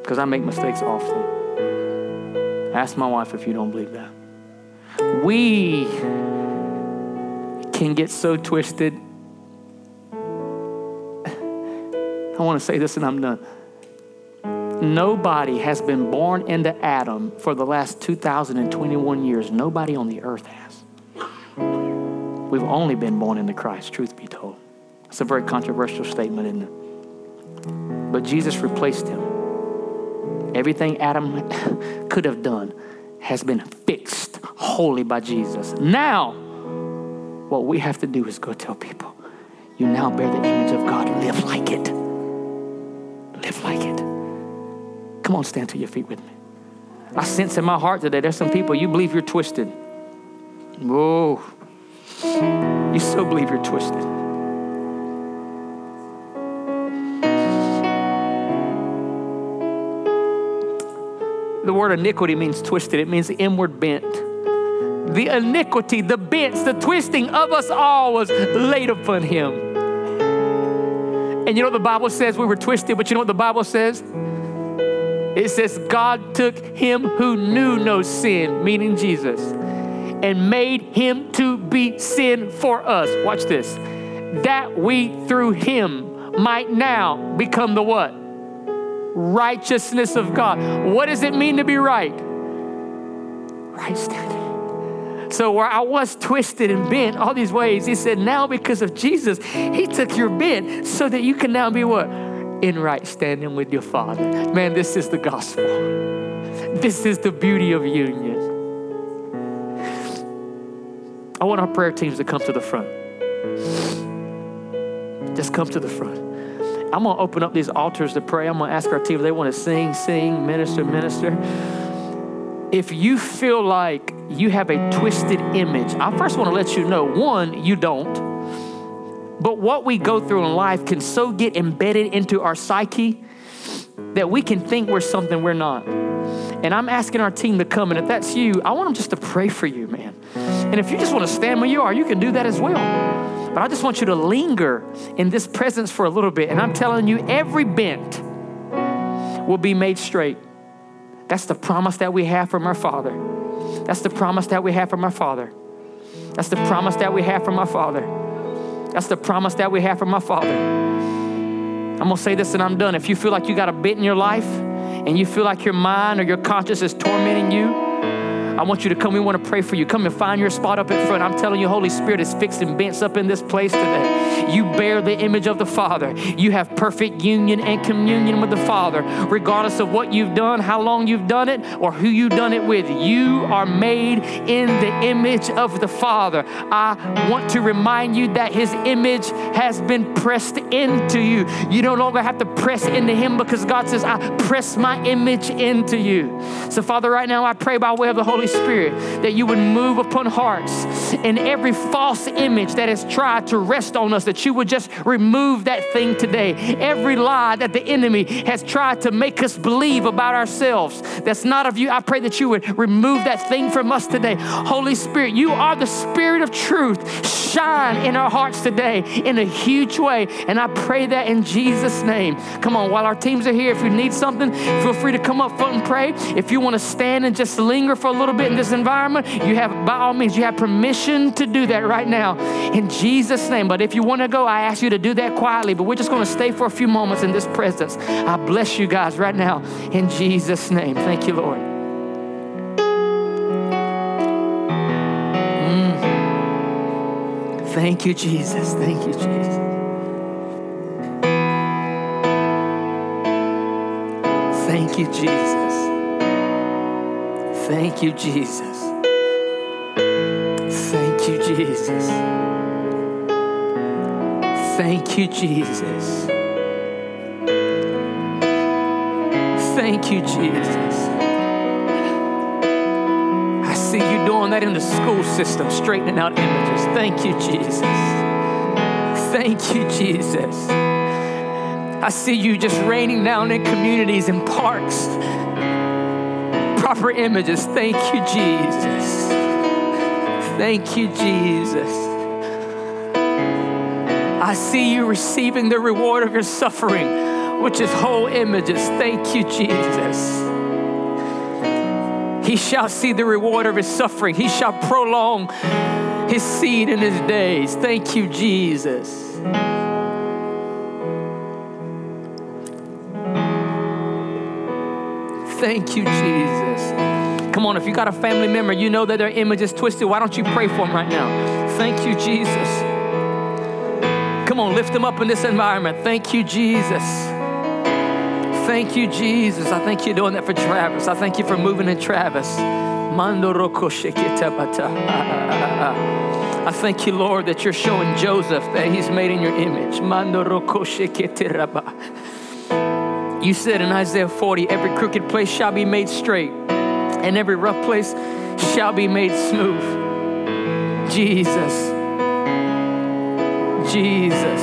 because I make mistakes often. Ask my wife if you don't believe that we can get so twisted. I want to say this and I'm done. Nobody has been born into Adam for the last 2,021 years. Nobody on the earth has. We've only been born into Christ, truth be told. It's a very controversial statement, isn't it? But Jesus replaced him. Everything Adam could have done has been fixed wholly by Jesus. Now, what we have to do is go tell people, you now bear the image of God. Live like it. Live like it. Come on, stand to your feet with me. I sense in my heart today there's some people you believe you're twisted. Whoa. You so believe you're twisted. The word iniquity means twisted, it means inward bent. The iniquity, the bents, the twisting of us all was laid upon him. And you know what the Bible says? We were twisted, but you know what the Bible says? It says, God took him who knew no sin, meaning Jesus, and made him to be sin for us. Watch this. That we through him might now become the what? righteousness of God. What does it mean to be right? Right standing. So, where I was twisted and bent all these ways, he said, now because of Jesus, he took your bent so that you can now be what? In right standing with your Father. Man, this is the gospel. This is the beauty of union. I want our prayer teams to come to the front. Just come to the front. I'm going to open up these altars to pray. I'm going to ask our team if they want to sing, sing, minister, minister. If you feel like you have a twisted image, I first want to let you know one, you don't. But what we go through in life can so get embedded into our psyche that we can think we're something we're not. And I'm asking our team to come, and if that's you, I want them just to pray for you, man. And if you just want to stand where you are, you can do that as well. But I just want you to linger in this presence for a little bit. And I'm telling you, every bent will be made straight. That's the promise that we have from our Father. That's the promise that we have from our Father. That's the promise that we have from our Father. That's the promise that we have from our Father. I'm gonna say this and I'm done. If you feel like you got a bit in your life and you feel like your mind or your conscience is tormenting you, I want you to come. We want to pray for you. Come and find your spot up in front. I'm telling you, Holy Spirit is fixed and bent up in this place today. You bear the image of the Father. You have perfect union and communion with the Father, regardless of what you've done, how long you've done it, or who you've done it with. You are made in the image of the Father. I want to remind you that His image has been pressed into you. You no longer have to press into Him because God says, I press my image into you. So, Father, right now I pray by way of the Holy Spirit that you would move upon hearts and every false image that has tried to rest on us, that you would just remove that thing today. Every lie that the enemy has tried to make us believe about ourselves that's not of you, I pray that you would remove that thing from us today. Holy Spirit, you are the Spirit of truth. Shine in our hearts today in a huge way. And I pray that in Jesus' name. Come on, while our teams are here, if you need something, feel free to come up front and pray. If you want to stand and just linger for a little bit in this environment, you have, by all means, you have permission to do that right now in Jesus' name. But if you want to go, I ask you to do that quietly. But we're just going to stay for a few moments in this presence. I bless you guys right now in Jesus' name. Thank you, Lord. Mm. Thank you, Jesus. Thank you, Jesus. Thank you, Jesus. Thank you, Jesus. Thank you, Jesus. Thank you, Jesus. Thank you, Jesus. I see you doing that in the school system, straightening out images. Thank you, Jesus. Thank you, Jesus. I see you just raining down in communities and parks. Proper images. Thank you, Jesus. Thank you, Jesus. I see you receiving the reward of your suffering, which is whole images. Thank you, Jesus. He shall see the reward of his suffering. He shall prolong his seed in his days. Thank you, Jesus. Thank you, Jesus. Come on, if you got a family member, you know that their image is twisted. Why don't you pray for them right now? Thank you, Jesus. Come on, lift them up in this environment. Thank you, Jesus. Thank you, Jesus. I thank you doing that for Travis. I thank you for moving in Travis. I thank you, Lord, that you're showing Joseph that he's made in your image. You said in Isaiah 40, every crooked place shall be made straight, and every rough place shall be made smooth. Jesus. Jesus.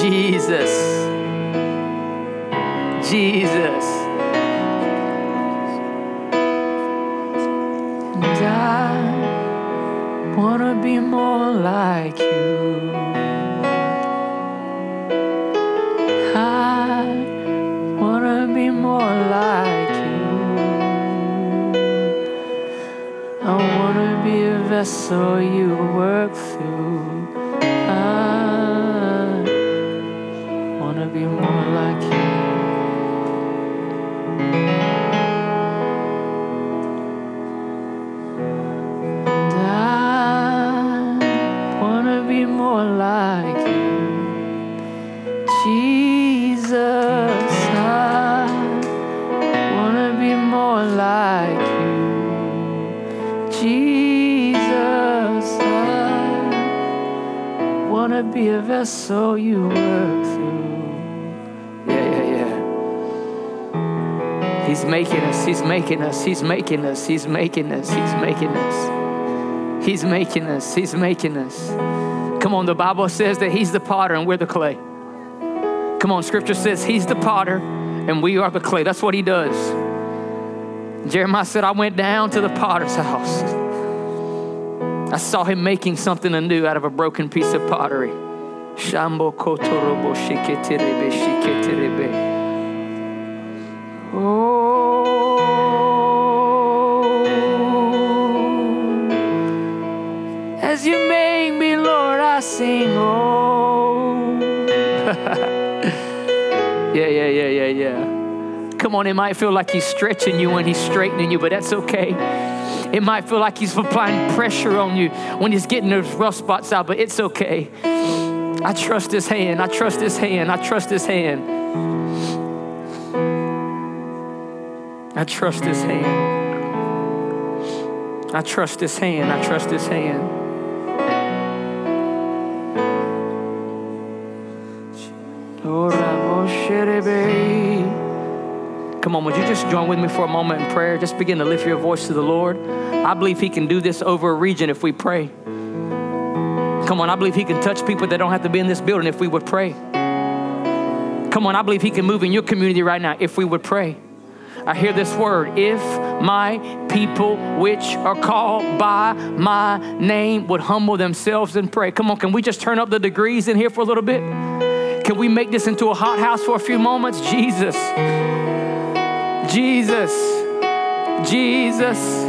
Jesus. Jesus. And I want to be more like you. A vessel you work through. I wanna be more like you. Vessel you work through. Yeah, yeah, yeah. He's making us, he's making us, he's making us, he's making us, he's making us. He's making us, he's making us. Come on, the Bible says that he's the potter and we're the clay. Come on, scripture says he's the potter and we are the clay. That's what he does. Jeremiah said, I went down to the potter's house. I saw him making something anew out of a broken piece of pottery. Shambo. Oh. As you make me, Lord, I sing. Oh. yeah, yeah, yeah, yeah, yeah. Come on, it might feel like He's stretching you and He's straightening you, but that's okay. It might feel like He's applying pressure on you when He's getting those rough spots out, but it's okay. I trust His hand. I trust His hand. I trust His hand. I trust His hand. I trust His hand. I trust His hand. Come on, would you just join with me for a moment in prayer? Just begin to lift your voice to the Lord. I believe He can do this over a region if we pray. Come on, I believe He can touch people that don't have to be in this building if we would pray. Come on, I believe He can move in your community right now if we would pray. I hear this word if my people, which are called by my name, would humble themselves and pray. Come on, can we just turn up the degrees in here for a little bit? Can we make this into a hot house for a few moments? Jesus, Jesus, Jesus,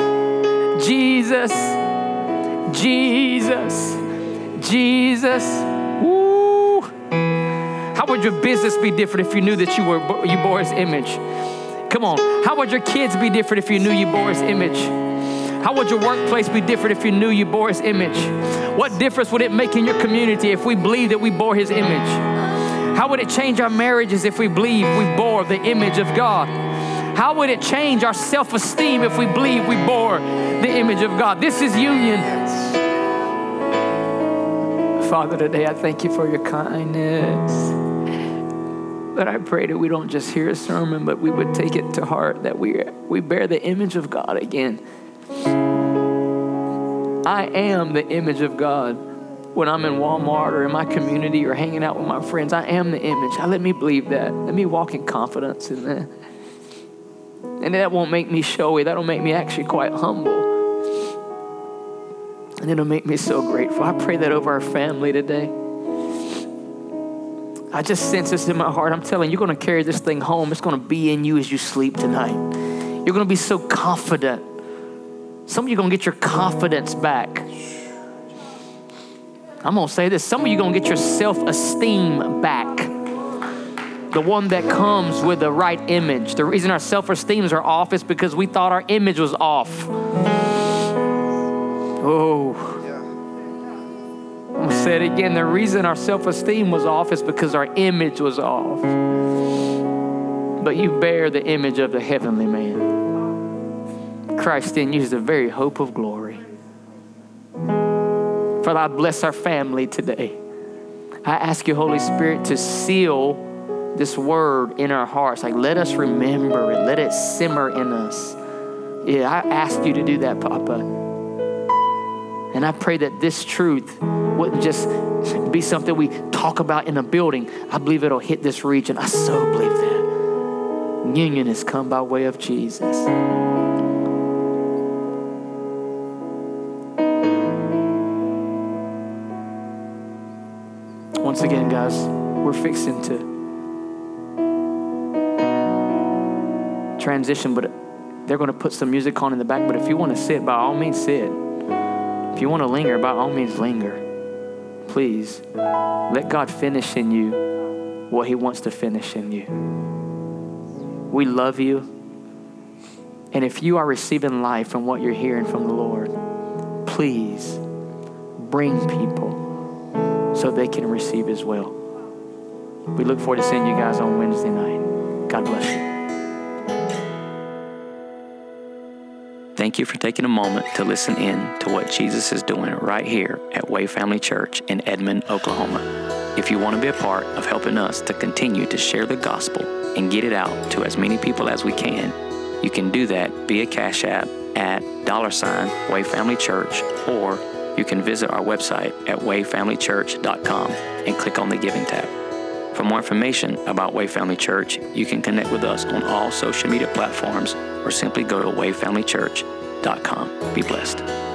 Jesus, Jesus, Jesus. Woo! How would your business be different if you knew that you were you bore His image? Come on. How would your kids be different if you knew you bore his image? How would your workplace be different if you knew you bore his image? What difference would it make in your community if we believe that we bore his image? How would it change our marriages if we believe we bore the image of God? How would it change our self esteem if we believe we bore the image of God? This is union. Father, today I thank you for your kindness. But I pray that we don't just hear a sermon, but we would take it to heart that we, we bear the image of God again. I am the image of God when I'm in Walmart or in my community or hanging out with my friends. I am the image. I let me believe that. Let me walk in confidence in that. And that won't make me showy. That'll make me actually quite humble. And it'll make me so grateful. I pray that over our family today. I just sense this in my heart. I'm telling you, you're going to carry this thing home. It's going to be in you as you sleep tonight. You're going to be so confident. Some of you are going to get your confidence back. I'm going to say this. Some of you are going to get your self esteem back. The one that comes with the right image. The reason our self esteems are off is because we thought our image was off. Oh. I'm gonna say it again. The reason our self esteem was off is because our image was off. But you bear the image of the heavenly man. Christ in you is the very hope of glory. Father, I bless our family today. I ask you, Holy Spirit, to seal this word in our hearts. Like, let us remember it, let it simmer in us. Yeah, I ask you to do that, Papa. And I pray that this truth wouldn't just be something we talk about in a building. I believe it'll hit this region. I so believe that. Union has come by way of Jesus. Once again, guys, we're fixing to transition, but they're going to put some music on in the back. But if you want to sit, by all means, sit. If you want to linger, by all means, linger. Please let God finish in you what He wants to finish in you. We love you. And if you are receiving life from what you're hearing from the Lord, please bring people so they can receive as well. We look forward to seeing you guys on Wednesday night. God bless you. Thank you for taking a moment to listen in to what Jesus is doing right here at Way Family Church in Edmond, Oklahoma. If you want to be a part of helping us to continue to share the gospel and get it out to as many people as we can, you can do that via Cash App at dollar sign Way Family Church, or you can visit our website at wayfamilychurch.com and click on the Giving tab. For more information about Way Family Church, you can connect with us on all social media platforms or simply go to wayfamilychurch.com. Be blessed.